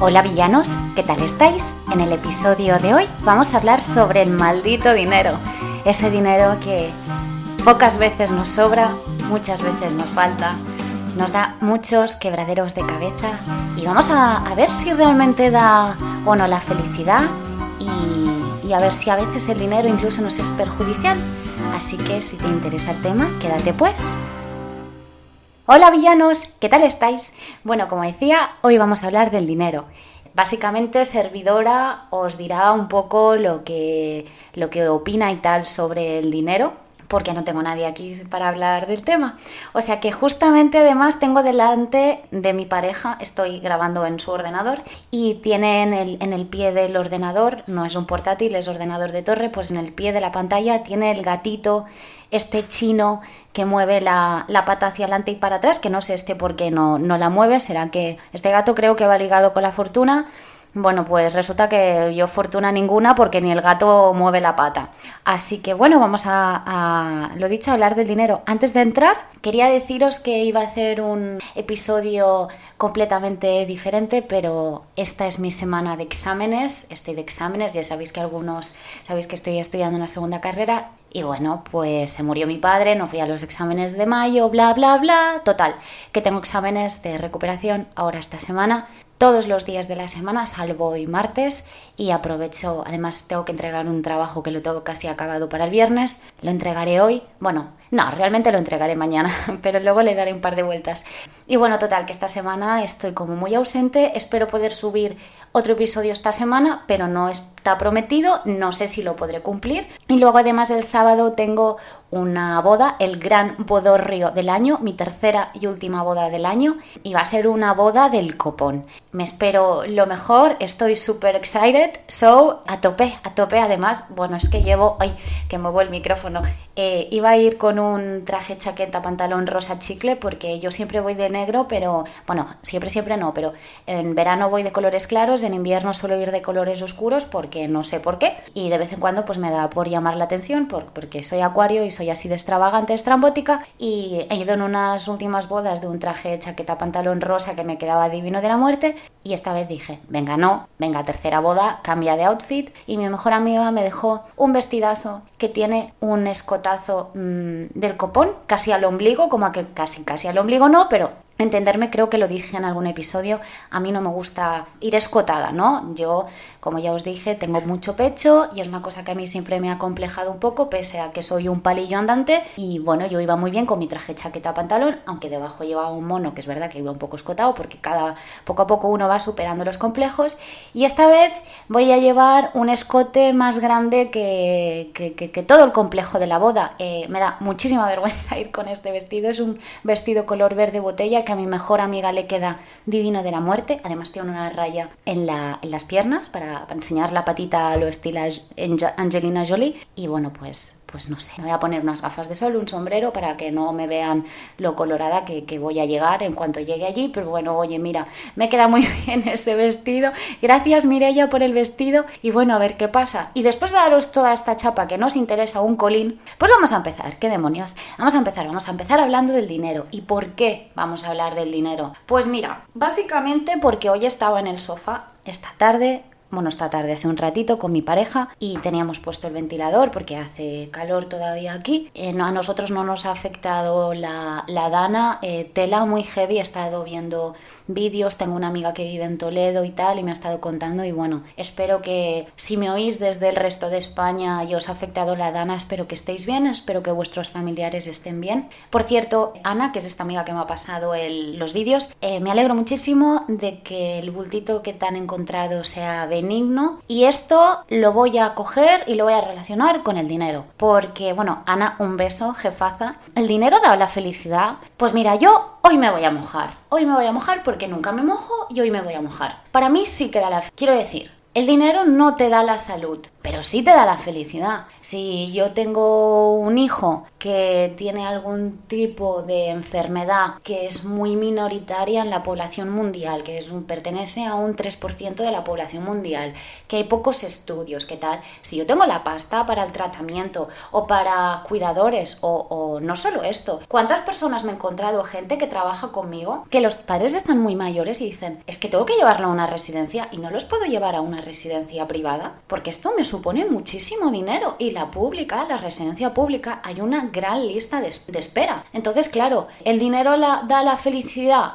Hola villanos, ¿qué tal estáis? En el episodio de hoy vamos a hablar sobre el maldito dinero. Ese dinero que pocas veces nos sobra, muchas veces nos falta, nos da muchos quebraderos de cabeza y vamos a, ver si realmente da, bueno, la felicidad y, y a ver si a veces el dinero incluso nos es perjudicial. Así que si te interesa el tema, quédate pues. Hola villanos, ¿qué tal estáis? Bueno, como decía, hoy vamos a hablar del dinero. Básicamente, servidora os dirá un poco lo que, lo que opina y tal sobre el dinero porque no tengo nadie aquí para hablar del tema. O sea que justamente además tengo delante de mi pareja, estoy grabando en su ordenador y tiene en el, en el pie del ordenador, no es un portátil, es ordenador de torre, pues en el pie de la pantalla tiene el gatito, este chino que mueve la, la pata hacia adelante y para atrás, que no sé este por qué no, no la mueve, será que este gato creo que va ligado con la fortuna bueno, pues resulta que yo fortuna ninguna porque ni el gato mueve la pata. Así que bueno, vamos a, lo dicho, a hablar del dinero. Antes de entrar, quería deciros que iba a hacer un episodio completamente diferente, pero esta es mi semana de exámenes. Estoy de exámenes, ya sabéis que algunos sabéis que estoy estudiando una segunda carrera y bueno, pues se murió mi padre, no fui a los exámenes de mayo, bla, bla, bla. Total, que tengo exámenes de recuperación ahora esta semana todos los días de la semana, salvo hoy martes, y aprovecho, además tengo que entregar un trabajo que lo tengo casi acabado para el viernes, lo entregaré hoy, bueno, no, realmente lo entregaré mañana, pero luego le daré un par de vueltas. Y bueno, total, que esta semana estoy como muy ausente, espero poder subir otro episodio esta semana, pero no está prometido, no sé si lo podré cumplir. Y luego además el sábado tengo una boda, el gran bodorrio del año, mi tercera y última boda del año, y va a ser una boda del copón. Me espero lo mejor, estoy súper excited, so a tope, a tope además, bueno, es que llevo, ay, que muevo el micrófono, eh, iba a ir con un traje chaqueta, pantalón rosa chicle, porque yo siempre voy de negro, pero bueno, siempre, siempre no, pero en verano voy de colores claros, en invierno suelo ir de colores oscuros, porque no sé por qué, y de vez en cuando pues me da por llamar la atención, porque soy acuario y soy así de extravagante, estrambótica, y he ido en unas últimas bodas de un traje chaqueta, pantalón rosa que me quedaba divino de la muerte, y esta vez dije, venga, no, venga, tercera boda, cambia de outfit, y mi mejor amiga me dejó un vestidazo que tiene un escotazo mm, del copón, casi al ombligo, como que casi, casi al ombligo no, pero entenderme, creo que lo dije en algún episodio, a mí no me gusta ir escotada, ¿no? Yo, como ya os dije, tengo mucho pecho y es una cosa que a mí siempre me ha complejado un poco, pese a que soy un palillo andante. Y bueno, yo iba muy bien con mi traje chaqueta pantalón, aunque debajo llevaba un mono, que es verdad que iba un poco escotado, porque cada poco a poco uno va superando los complejos. Y esta vez voy a llevar un escote más grande que, todo el complejo de la boda. Eh, me da muchísima vergüenza ir con este vestido, es un vestido color verde botella que a mi mejor amiga le queda divino de la muerte. Además tiene una raya en, la, en las piernas para, para, enseñar la patita a lo estilo Angelina Jolie. Y bueno, pues pues no sé, me voy a poner unas gafas de sol, un sombrero para que no me vean lo colorada que, voy a llegar en cuanto llegue allí. Pero bueno, oye, mira, me queda muy bien ese vestido. Gracias Mirella por el vestido y bueno, a ver qué pasa. Y después de daros toda esta chapa que nos interesa un colín, pues vamos a empezar. ¿Qué demonios? Vamos a empezar, vamos a empezar hablando del dinero. ¿Y por qué vamos a hablar del dinero? Pues mira, básicamente porque hoy estaba en el sofá esta tarde bueno, esta tarde hace un ratito con mi pareja y teníamos puesto el ventilador porque hace calor todavía aquí. Eh, a nosotros no nos ha afectado la, la dana, eh, tela muy heavy, he estado viendo vídeos, tengo una amiga que vive en Toledo y tal y me ha estado contando y bueno, espero que si me oís desde el resto de España y os ha afectado la dana, espero que estéis bien, espero que vuestros familiares estén bien. Por cierto, Ana, que es esta amiga que me ha pasado los vídeos, eh, me alegro muchísimo de que el bultito que te han encontrado sea benigno y esto lo voy a coger y lo voy a relacionar con el dinero. Porque, bueno, Ana, un beso, jefaza. ¿El dinero da la felicidad? Pues mira, yo hoy me voy a mojar. Hoy me voy a mojar porque nunca me mojo y hoy me voy a mojar. Para mí sí que da la... Quiero decir, el dinero no te da la salud. Pero sí te da la felicidad. Si yo tengo un hijo que tiene algún tipo de enfermedad que es muy minoritaria en la población mundial, que es pertenece a un 3% de la población mundial, que hay pocos estudios, ¿qué tal? Si yo tengo la pasta para el tratamiento o para cuidadores o, o no solo esto, ¿cuántas personas me he encontrado, gente que trabaja conmigo, que los padres están muy mayores y dicen, es que tengo que llevarlo a una residencia y no los puedo llevar a una residencia privada? Porque esto me supone muchísimo dinero y la pública, la residencia pública, hay una gran lista de, espera. Entonces, claro, ¿el dinero la, da la felicidad?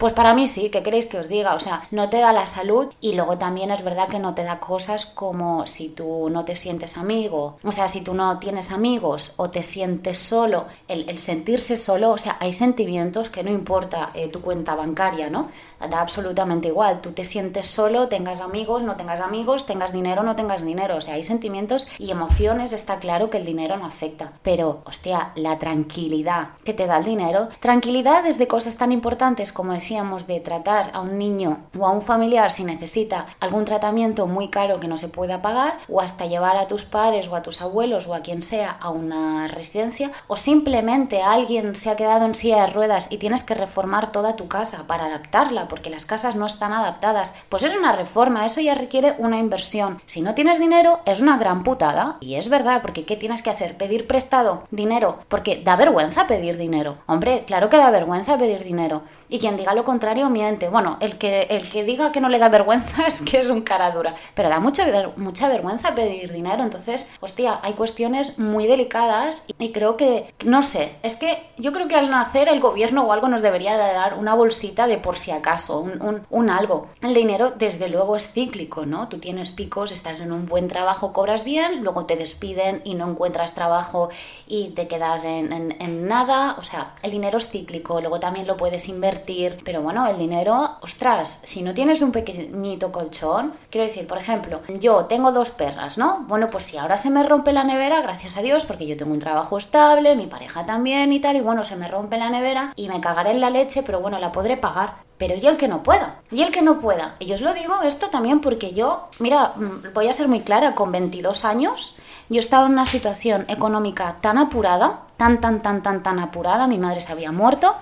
Pues para mí sí, ¿qué queréis que os diga? O sea, no te da la salud y luego también es verdad que no te da cosas como si tú no te sientes amigo, o sea, si tú no tienes amigos o te sientes solo, el, sentirse solo, o sea, hay sentimientos que no importa eh, tu cuenta bancaria, ¿no? Da absolutamente igual, tú te sientes solo, tengas amigos, no tengas amigos, tengas dinero, no tengas dinero, o sea, hay sentimientos y emociones, está claro que el dinero no afecta, pero, hostia, la tranquilidad que te da el dinero, tranquilidad desde cosas tan importantes como decir de tratar a un niño o a un familiar si necesita algún tratamiento muy caro que no se pueda pagar, o hasta llevar a tus padres o a tus abuelos o a quien sea a una residencia, o simplemente alguien se ha quedado en silla de ruedas y tienes que reformar toda tu casa para adaptarla porque las casas no están adaptadas, pues es una reforma, eso ya requiere una inversión. Si no tienes dinero, es una gran putada. Y es verdad, porque ¿qué tienes que hacer? ¿Pedir prestado dinero? Porque da vergüenza pedir dinero. Hombre, claro que da vergüenza pedir dinero. Y quien diga lo contrario miente. Bueno, el que, el que diga que no le da vergüenza es que es un cara dura. Pero da mucha, mucha vergüenza pedir dinero. Entonces, hostia, hay cuestiones muy delicadas y creo que, no sé, es que yo creo que al nacer el gobierno o algo nos debería dar una bolsita de por si acaso, un, un, algo. El dinero, desde luego, es cíclico, ¿no? Tú tienes picos, estás en un buen trabajo, cobras bien, luego te despiden y no encuentras trabajo y te quedas en, en nada. O sea, el dinero es cíclico, luego también lo puedes invertir pero bueno, el dinero, ostras, si no tienes un pequeñito colchón, quiero decir, por ejemplo, yo tengo dos perras, ¿no? Bueno, pues si ahora se me rompe la nevera, gracias a Dios, porque yo tengo un trabajo estable, mi pareja también y tal, y bueno, se me rompe la nevera y me cagaré en la leche, pero bueno, la podré pagar pero y el que no pueda, y el que no pueda. Y yo os lo digo esto también porque yo, mira, mm, voy a ser muy clara, con 22 años yo estaba en una situación económica tan apurada, tan, tan, tan, tan, tan apurada, mi madre se había muerto,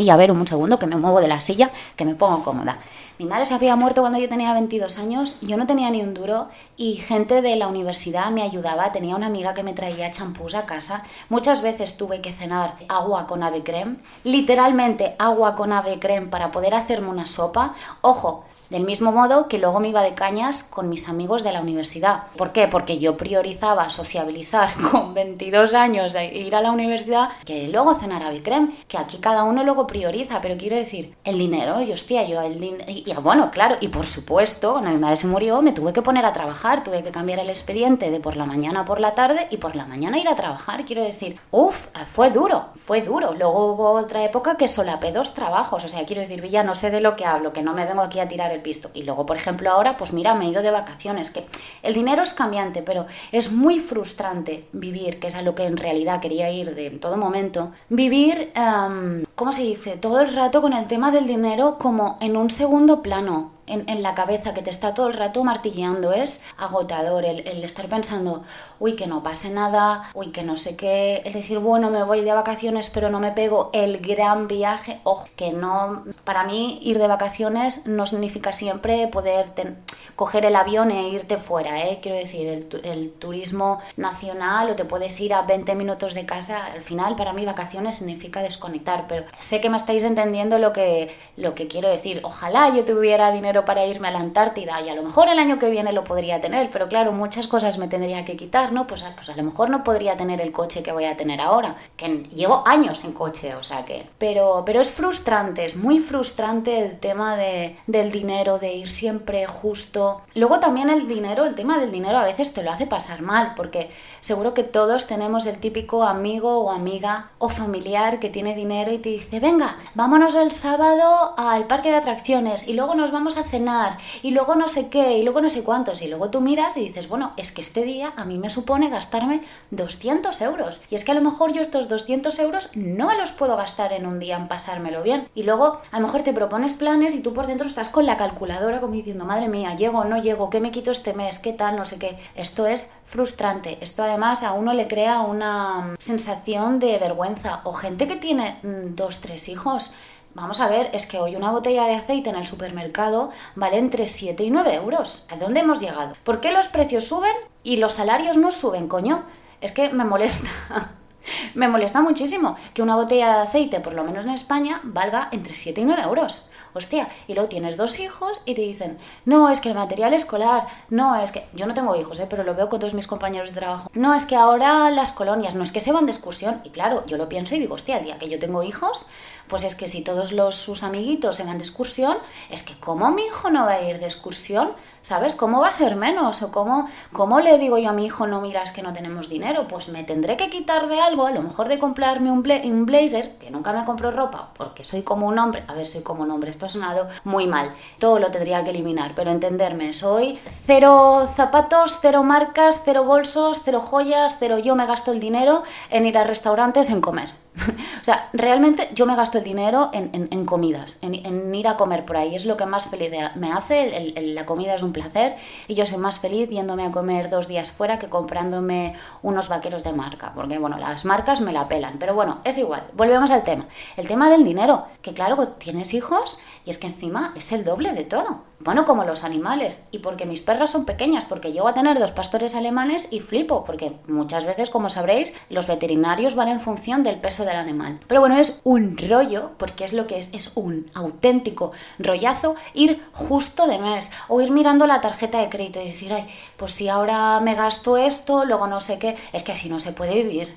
y a ver, un segundo, que me muevo de la silla, que me pongo cómoda. Mi madre se había muerto cuando yo tenía 22 años, yo no tenía ni un duro y gente de la universidad me ayudaba. Tenía una amiga que me traía champús a casa. Muchas veces tuve que cenar agua con ave creme, literalmente agua con ave creme para poder hacerme una sopa. Ojo, del mismo modo que luego me iba de cañas con mis amigos de la universidad. ¿Por qué? Porque yo priorizaba sociabilizar con 22 años e ir a la universidad que luego cenar a Bicrem, que aquí cada uno luego prioriza, pero quiero decir, el dinero, y hostia, yo el dinero... Y, bueno, claro, y por supuesto, cuando mi madre se murió me tuve que poner a trabajar, tuve que cambiar el expediente de por la mañana a por la tarde y por la mañana ir a trabajar, quiero decir, uff, fue duro, fue duro. Luego hubo otra época que solapé dos trabajos, o sea, quiero decir, ya no sé de lo que hablo, que no me vengo aquí a tirar el visto. Y luego, por ejemplo, ahora, pues mira, me he ido de vacaciones, que el dinero es cambiante, pero es muy frustrante vivir, que es a lo que en realidad quería ir de todo momento, vivir, um, ¿cómo se dice? Todo el rato con el tema del dinero como en un segundo plano en, la cabeza que te está todo el rato martilleando. Es agotador el, estar pensando, uy, que no pase nada, uy, que no sé qué. Es decir, bueno, me voy de vacaciones, pero no me pego el gran viaje. Ojo, que no. Para mí, ir de vacaciones no significa siempre poder coger el avión e irte fuera, ¿eh? Quiero decir, el, el turismo nacional o te puedes ir a 20 minutos de casa. Al final, para mí, vacaciones significa desconectar, pero sé que me estáis entendiendo lo que, lo que quiero decir. Ojalá yo tuviera dinero para irme a la Antártida y a lo mejor el año que viene lo podría tener, pero claro, muchas cosas me tendría que quitar, ¿no? Pues, pues a lo mejor no podría tener el coche que voy a tener ahora, que llevo años en coche, o sea que... Pero, pero es frustrante, es muy frustrante el tema de, del dinero, de ir siempre justo. Luego también el dinero, el tema del dinero a veces te lo hace pasar mal, porque seguro que todos tenemos el típico amigo o amiga o familiar que tiene dinero y te dice, venga, vámonos el sábado al parque de atracciones y luego nos vamos a cenar y luego no sé qué y luego no sé cuántos y luego tú miras y dices, bueno, es que este día a mí me supone gastarme 200 euros y es que a lo mejor yo estos 200 euros no me los puedo gastar en un día en pasármelo bien y luego a lo mejor te propones planes y tú por dentro estás con la calculadora como diciendo, madre mía, llego no llego, ¿qué me quito este mes? ¿Qué tal? No sé qué. Esto es frustrante. Esto además a uno le crea una sensación de vergüenza o gente que tiene mm, dos, tres hijos Vamos a ver, es que hoy una botella de aceite en el supermercado vale entre 7 y 9 euros. ¿A dónde hemos llegado? ¿Por qué los precios suben y los salarios no suben, coño? Es que me molesta. me molesta muchísimo que una botella de aceite, por lo menos en España, valga entre 7 y 9 euros. Hostia, y luego tienes dos hijos y te dicen, no, es que el material escolar, no, es que yo no tengo hijos, ¿eh? pero lo veo con todos mis compañeros de trabajo. No, es que ahora las colonias, no es que se van de excursión. Y claro, yo lo pienso y digo, hostia, el día que yo tengo hijos, pues es que si todos los, sus amiguitos se van de excursión, es que ¿cómo mi hijo no va a ir de excursión? ¿Sabes? ¿Cómo va a ser menos? ¿O cómo, cómo le digo yo a mi hijo, no miras que no tenemos dinero? Pues me tendré que quitar de algo, a lo mejor de comprarme un, un blazer, que nunca me compro ropa, porque soy como un hombre, a ver, soy como un hombre, esto ha sonado muy mal, todo lo tendría que eliminar, pero entenderme, soy cero zapatos, cero marcas, cero bolsos, cero joyas, cero yo me gasto el dinero en ir a restaurantes, en comer. o sea, realmente yo me gasto el dinero en, comidas, en, ir a comer por ahí. Es lo que más feliz me hace. la comida es un placer y yo soy más feliz yéndome a comer dos días fuera que comprándome unos vaqueros de marca. Porque, bueno, las marcas me la pelan. Pero bueno, es igual. Volvemos al tema. El tema del dinero. Que claro, pues, tienes hijos y es que encima es el doble de todo. Bueno, como los animales. Y porque mis perras son pequeñas, porque llego a tener dos pastores alemanes y flipo, porque muchas veces, como sabréis, los veterinarios van en función del peso del animal. Pero bueno, es un rollo, porque es lo que es, es un auténtico rollazo ir justo de mes o ir mirando la tarjeta de crédito y decir, ay, pues si ahora me gasto esto, luego no sé qué, es que así no se puede vivir.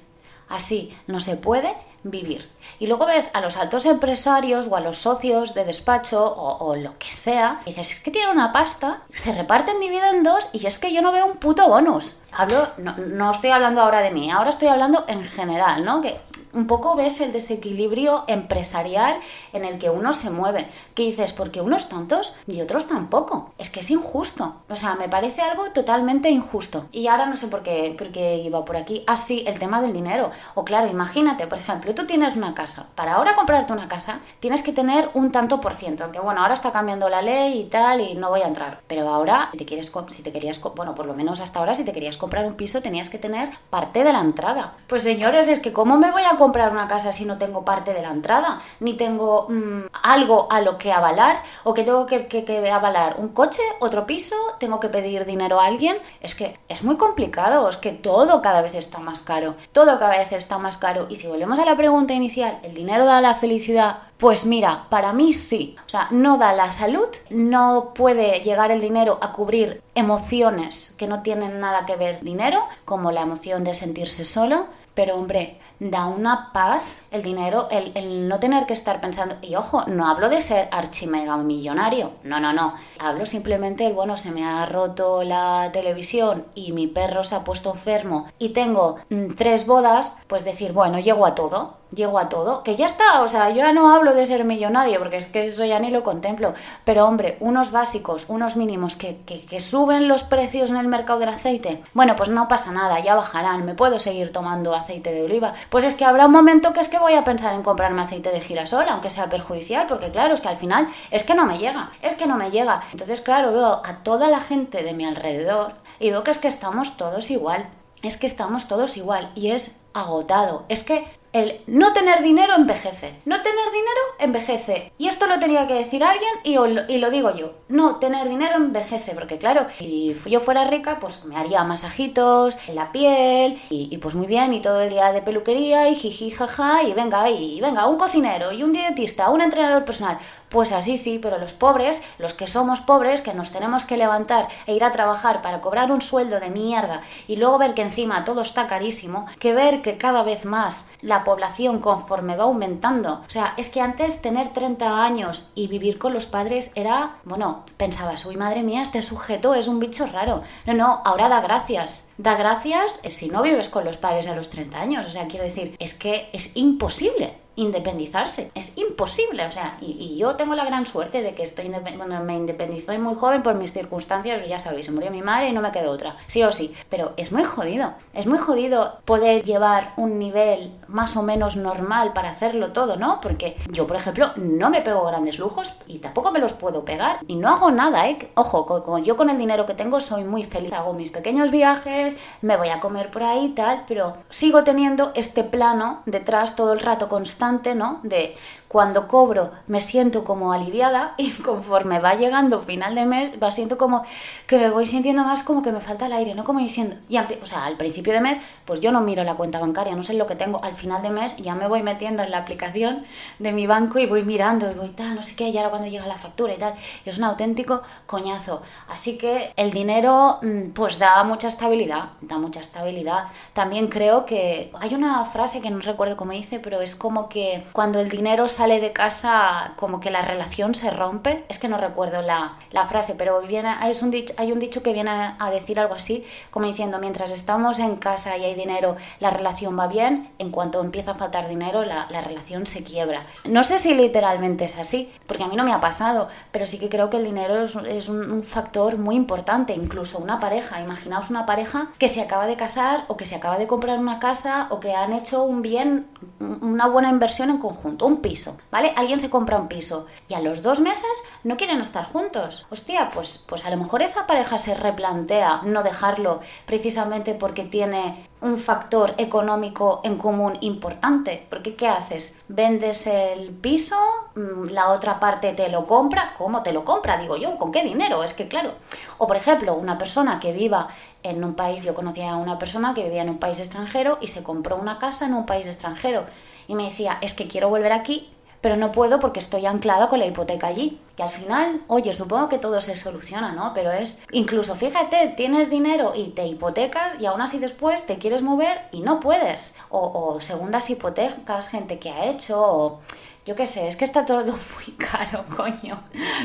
Así no se puede vivir. Y luego ves a los altos empresarios o a los socios de despacho o, lo que sea, y dices, es que tiene una pasta, se reparten dividendos y es que yo no veo un puto bonus. Hablo, no, no estoy hablando ahora de mí, ahora estoy hablando en general, ¿no? Que un poco ves el desequilibrio empresarial en el que uno se mueve. Que dices, porque unos tantos y otros tampoco. Es que es injusto. O sea, me parece algo totalmente injusto. Y ahora no sé por qué, por qué iba por aquí. Ah, sí, el tema del dinero. O claro, imagínate, por ejemplo, tú tienes una casa. Para ahora comprarte una casa, tienes que tener un tanto por ciento. Aunque bueno, ahora está cambiando la ley y tal, y no voy a entrar. Pero ahora, si te quieres, si te querías, bueno, por lo menos hasta ahora, si te querías comprar un piso, tenías que tener parte de la entrada. Pues señores, es que ¿cómo me voy a comprar una casa si no tengo parte de la entrada? Ni tengo mm, algo a lo que avalar o que tengo que, que, avalar un coche, otro piso, tengo que pedir dinero a alguien. Es que es muy complicado, es que todo cada vez está más caro, todo cada vez está más caro. Y si volvemos a la pregunta inicial, ¿el dinero da la felicidad? Pues mira, para mí sí. O sea, no da la salud, no puede llegar el dinero a cubrir emociones que no tienen nada que ver dinero, como la emoción de sentirse solo, pero hombre, da una paz el dinero, el, no tener que estar pensando, y ojo, no hablo de ser archimega millonario, no, no, no, hablo simplemente el, bueno, se me ha roto la televisión y mi perro se ha puesto enfermo y tengo mm, tres bodas, pues decir, bueno, llego a todo, llego a todo, que ya está, o sea, yo ya no hablo de ser millonario, porque es que eso ya ni lo contemplo, pero hombre, unos básicos, unos mínimos que, que, suben los precios en el mercado del aceite, bueno, pues no pasa nada, ya bajarán, me puedo seguir tomando aceite de oliva, pues es que habrá un momento que es que voy a pensar en comprarme aceite de girasol, aunque sea perjudicial, porque claro, es que al final es que no me llega, es que no me llega, entonces claro, veo a toda la gente de mi alrededor y veo que es que estamos todos igual, es que estamos todos igual y es agotado. Es que el no tener dinero envejece. No tener dinero envejece. Y esto lo tenía que decir alguien y, y, lo digo yo. No tener dinero envejece. Porque claro, si yo fuera rica, pues me haría masajitos en la piel y, pues muy bien, y todo el día de peluquería y jiji jaja y venga, y venga, un cocinero y un dietista, un entrenador personal. Pues así sí, pero los pobres, los que somos pobres, que nos tenemos que levantar e ir a trabajar para cobrar un sueldo de mierda y luego ver que encima todo está carísimo, que ver que cada vez más la población conforme va aumentando. O sea, es que antes tener 30 años y vivir con los padres era, bueno, pensabas, uy, madre mía, este sujeto es un bicho raro. No, no, ahora da gracias. Da gracias si no vives con los padres a los 30 años. O sea, quiero decir, es que es imposible independizarse. Es imposible, o sea, y, yo tengo la gran suerte de que estoy cuando me independicé muy joven por mis circunstancias, ya sabéis, se murió mi madre y no me quedó otra, sí o sí, pero es muy jodido, es muy jodido poder llevar un nivel más o menos normal para hacerlo todo, ¿no? Porque yo, por ejemplo, no me pego grandes lujos y tampoco me los puedo pegar y no hago nada, ¿eh? Ojo, yo con el dinero que tengo soy muy feliz, hago mis pequeños viajes, me voy a comer por ahí y tal, pero sigo teniendo este plano detrás todo el rato constante, ¿no? De cuando cobro me siento como aliviada y conforme va llegando final de mes va siento como que me voy sintiendo más como que me falta el aire, no como diciendo, o sea, al principio de mes pues yo no miro la cuenta bancaria, no sé lo que tengo, al final de mes ya me voy metiendo en la aplicación de mi banco y voy mirando y voy tal, no sé qué, y ahora cuando llega la factura y tal, es un auténtico coñazo. Así que el dinero mm, pues da mucha estabilidad, da mucha estabilidad. También creo que hay una frase que no recuerdo cómo dice, pero es como que cuando el dinero sale sale de casa como que la relación se rompe. Es que no recuerdo la, la frase, pero viene, es un hay un dicho que viene a, decir algo así, como diciendo, mientras estamos en casa y hay dinero, la relación va bien, en cuanto empieza a faltar dinero, la, la relación se quiebra. No sé si literalmente es así, porque a mí no me ha pasado, pero sí que creo que el dinero es, es un, un factor muy importante, incluso una pareja. Imaginaos una pareja que se acaba de casar o que se acaba de comprar una casa o que han hecho un bien, una buena inversión en conjunto, un piso. ¿Vale? Alguien se compra un piso y a los dos meses no quieren estar juntos. Hostia, pues, pues a lo mejor esa pareja se replantea no dejarlo precisamente porque tiene un factor económico en común importante. Porque ¿qué haces? ¿Vendes el piso? Mm, ¿La otra parte te lo compra? ¿Cómo te lo compra? Digo yo, ¿con qué dinero? Es que claro. O por ejemplo, una persona que viva en un país, yo conocía a una persona que vivía en un país extranjero y se compró una casa en un país extranjero. Y me decía, es que quiero volver aquí pero no puedo porque estoy anclada con la hipoteca allí. Que al final, oye, supongo que todo se soluciona, ¿no? Pero es, incluso fíjate, tienes dinero y te hipotecas y aún así después te quieres mover y no puedes. O, o segundas hipotecas, gente que ha hecho, o yo qué sé, es que está todo muy caro, coño.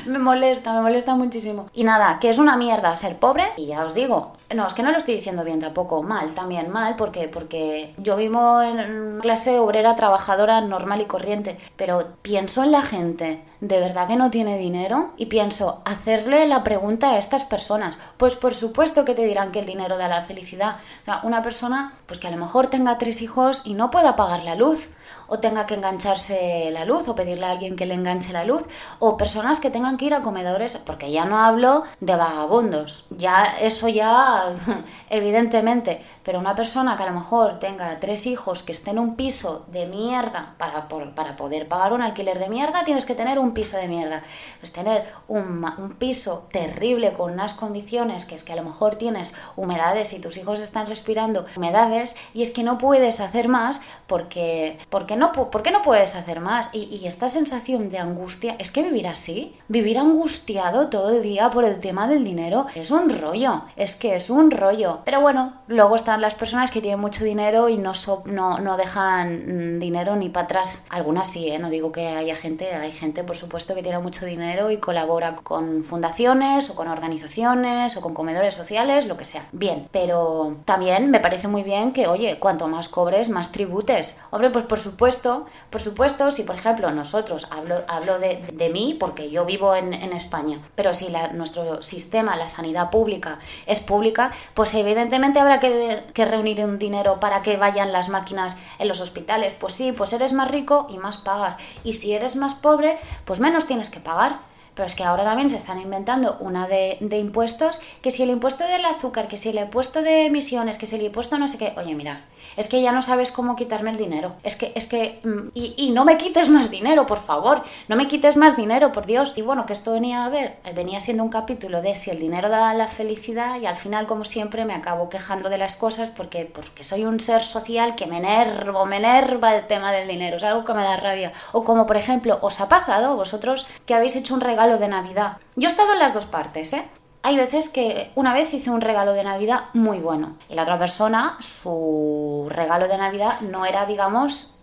Me molesta, me molesta muchísimo. Y nada, que es una mierda ser pobre. Y ya os digo, no, es que no lo estoy diciendo bien tampoco, mal, también mal, porque, porque yo vivo en clase obrera, trabajadora, normal y corriente. Pero pienso en la gente ¿de verdad que no tiene dinero? Y pienso, hacerle la pregunta a estas personas. Pues por supuesto que te dirán que el dinero da la felicidad. O sea, una persona, pues que a lo mejor tenga tres hijos y no pueda pagar la luz, o tenga que engancharse la luz, o pedirle a alguien que le enganche la luz, o personas que tengan que ir a comedores, porque ya no hablo de vagabundos, ya eso ya, evidentemente, pero una persona que a lo mejor tenga tres hijos, que esté en un piso de mierda, para, para poder pagar un alquiler de mierda, tienes que tener un piso de mierda, pues tener un, un, piso terrible con unas condiciones que es que a lo mejor tienes humedades y tus hijos están respirando humedades y es que no puedes hacer más porque, no, porque no puedes hacer más y, esta sensación de angustia, es que vivir así, vivir angustiado todo el día por el tema del dinero es un rollo, es que es un rollo, pero bueno, luego están las personas que tienen mucho dinero y no, no, no dejan mm, dinero ni para atrás, algunas sí, ¿eh? no digo que haya gente, hay gente por supuesto que tiene mucho dinero y colabora con fundaciones o con organizaciones o con comedores sociales, lo que sea. Bien, pero también me parece muy bien que, oye, cuanto más cobres, más tributes. Hombre, pues por supuesto, por supuesto, si por ejemplo nosotros, hablo, hablo de, de mí porque yo vivo en, España, pero si nuestro sistema, la sanidad pública, es pública, pues evidentemente habrá que, que reunir un dinero para que vayan las máquinas en los hospitales. Pues sí, pues eres más rico y más pagas. Y si eres más pobre, pues menos tienes que pagar. Pero es que ahora también se están inventando una de, impuestos, que si el impuesto del azúcar, que si el impuesto de emisiones, que si el impuesto no sé qué, oye, mira, es que ya no sabes cómo quitarme el dinero. Es que, es que, mm, y, y, no me quites más dinero, por favor, no me quites más dinero, por Dios. Y bueno, que esto venía a ver, venía siendo un capítulo de si el dinero da la felicidad y al final, como siempre, me acabo quejando de las cosas porque, porque soy un ser social que me enervo, me enerva el tema del dinero, es algo que me da rabia. O como, por ejemplo, os ha pasado vosotros que habéis hecho un regalo de Navidad. Yo he estado en las dos partes, ¿eh? Hay veces que una vez hice un regalo de Navidad muy bueno y la otra persona, su regalo de Navidad no era, digamos,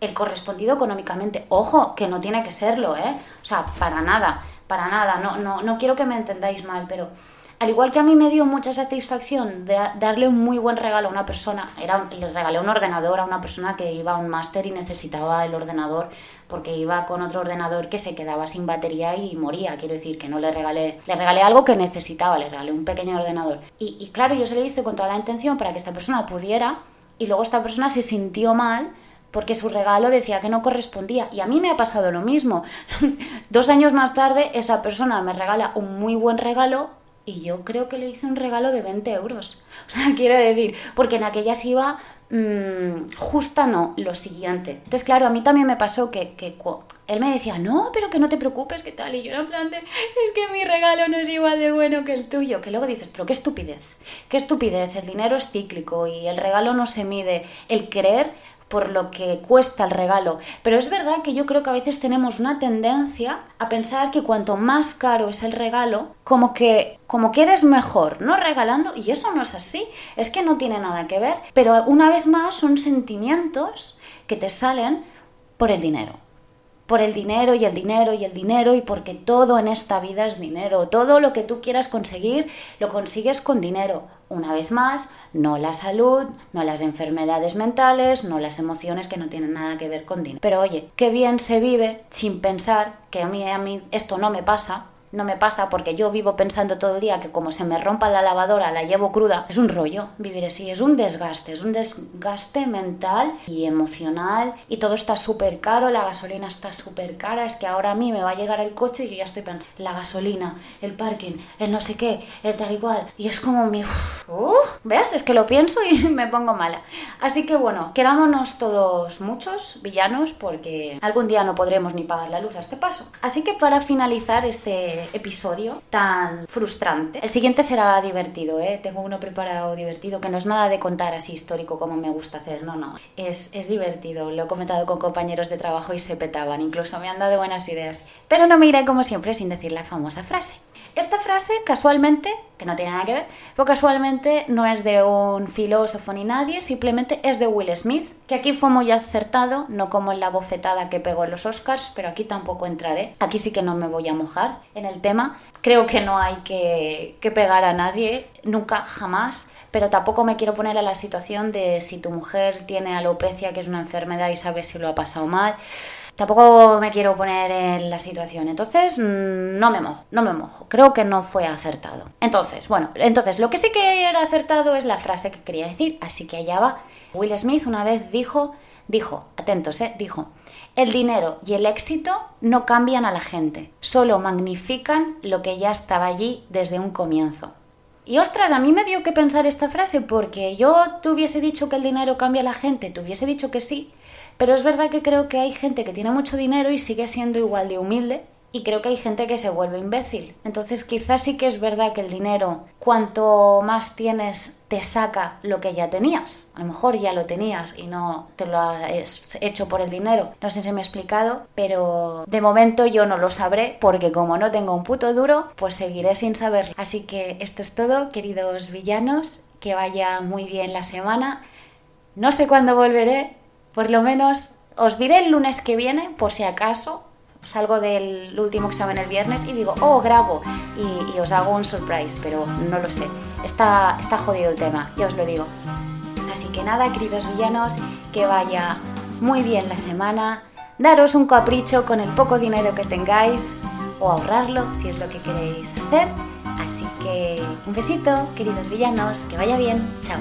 el correspondido económicamente. Ojo, que no tiene que serlo, ¿eh? O sea, para nada, para nada. No, no, no quiero que me entendáis mal, pero Al igual que a mí me dio mucha satisfacción darle un muy buen regalo a una persona, era, le regalé un ordenador a una persona que iba a un máster y necesitaba el ordenador porque iba con otro ordenador que se quedaba sin batería y moría. Quiero decir que no le regalé, le regalé algo que necesitaba, le regalé un pequeño ordenador. Y, y claro, yo se lo hice con toda la intención para que esta persona pudiera y luego esta persona se sintió mal porque su regalo decía que no correspondía. Y a mí me ha pasado lo mismo. Dos años más tarde, esa persona me regala un muy buen regalo y yo creo que le hice un regalo de 20 euros. O sea, quiero decir, porque en aquellas iba mmm, justa, no, lo siguiente. Entonces, claro, a mí también me pasó que, que él me decía, no, pero que no te preocupes, ¿qué tal? Y yo era en plan de, es que mi regalo no es igual de bueno que el tuyo. Que luego dices, pero qué estupidez, qué estupidez, el dinero es cíclico y el regalo no se mide. El querer por lo que cuesta el regalo. Pero es verdad que yo creo que a veces tenemos una tendencia a pensar que cuanto más caro es el regalo, como que como que eres mejor, no regalando, y eso no es así, es que no tiene nada que ver, pero una vez más son sentimientos que te salen por el dinero por el dinero y el dinero y el dinero y porque todo en esta vida es dinero. Todo lo que tú quieras conseguir lo consigues con dinero. Una vez más, no la salud, no las enfermedades mentales, no las emociones que no tienen nada que ver con dinero. Pero oye, qué bien se vive sin pensar que a mí, a mí esto no me pasa, no me pasa porque yo vivo pensando todo el día que como se me rompa la lavadora la llevo cruda. Es un rollo vivir así, es un desgaste, es un desgaste mental y emocional y todo está súper caro, la gasolina está súper cara, es que ahora a mí me va a llegar el coche y yo ya estoy pensando, la gasolina, el parking, el no sé qué, el tal igual. Y es como mi... Uh, ¿Ves? Es que lo pienso y me pongo mala. Así que bueno, querámonos todos muchos villanos porque algún día no podremos ni pagar la luz a este paso. Así que para finalizar este episodio tan frustrante. El siguiente será divertido, ¿eh? Tengo uno preparado divertido, que no es nada de contar así histórico como me gusta hacer, no, no. Es, es divertido, lo he comentado con compañeros de trabajo y se petaban, incluso me han dado buenas ideas. Pero no me iré como siempre sin decir la famosa frase. Esta frase, casualmente, que no tiene nada que ver, pero casualmente no es de un filósofo ni nadie, simplemente es de Will Smith, que aquí fue muy acertado, no como en la bofetada que pegó en los Oscars, pero aquí tampoco entraré. Aquí sí que no me voy a mojar en el tema. Creo que no hay que, que pegar a nadie, nunca, jamás, pero tampoco me quiero poner a la situación de si tu mujer tiene alopecia, que es una enfermedad y sabes si lo ha pasado mal tampoco me quiero poner en la situación. Entonces, mm, no me mojo, no me mojo. Creo que no fue acertado. Entonces, bueno, entonces lo que sí que era acertado es la frase que quería decir, así que allá va. Will Smith una vez dijo, dijo, atentos, eh, dijo, el dinero y el éxito no cambian a la gente, solo magnifican lo que ya estaba allí desde un comienzo. Y ostras, a mí me dio que pensar esta frase porque yo te hubiese dicho que el dinero cambia a la gente, te hubiese dicho que sí, pero es verdad que creo que hay gente que tiene mucho dinero y sigue siendo igual de humilde y creo que hay gente que se vuelve imbécil. Entonces quizás sí que es verdad que el dinero, cuanto más tienes, te saca lo que ya tenías. A lo mejor ya lo tenías y no te lo has hecho por el dinero. No sé si me he explicado, pero de momento yo no lo sabré porque como no tengo un puto duro, pues seguiré sin saberlo. Así que esto es todo, queridos villanos. Que vaya muy bien la semana. No sé cuándo volveré, por lo menos os diré el lunes que viene, por si acaso, salgo del último examen el viernes y digo, oh, grabo, y, os hago un surprise, pero no lo sé. Está, está jodido el tema, ya os lo digo. Así que nada, queridos villanos, que vaya muy bien la semana, daros un capricho con el poco dinero que tengáis o ahorrarlo si es lo que queréis hacer. Así que un besito, queridos villanos, que vaya bien, chao.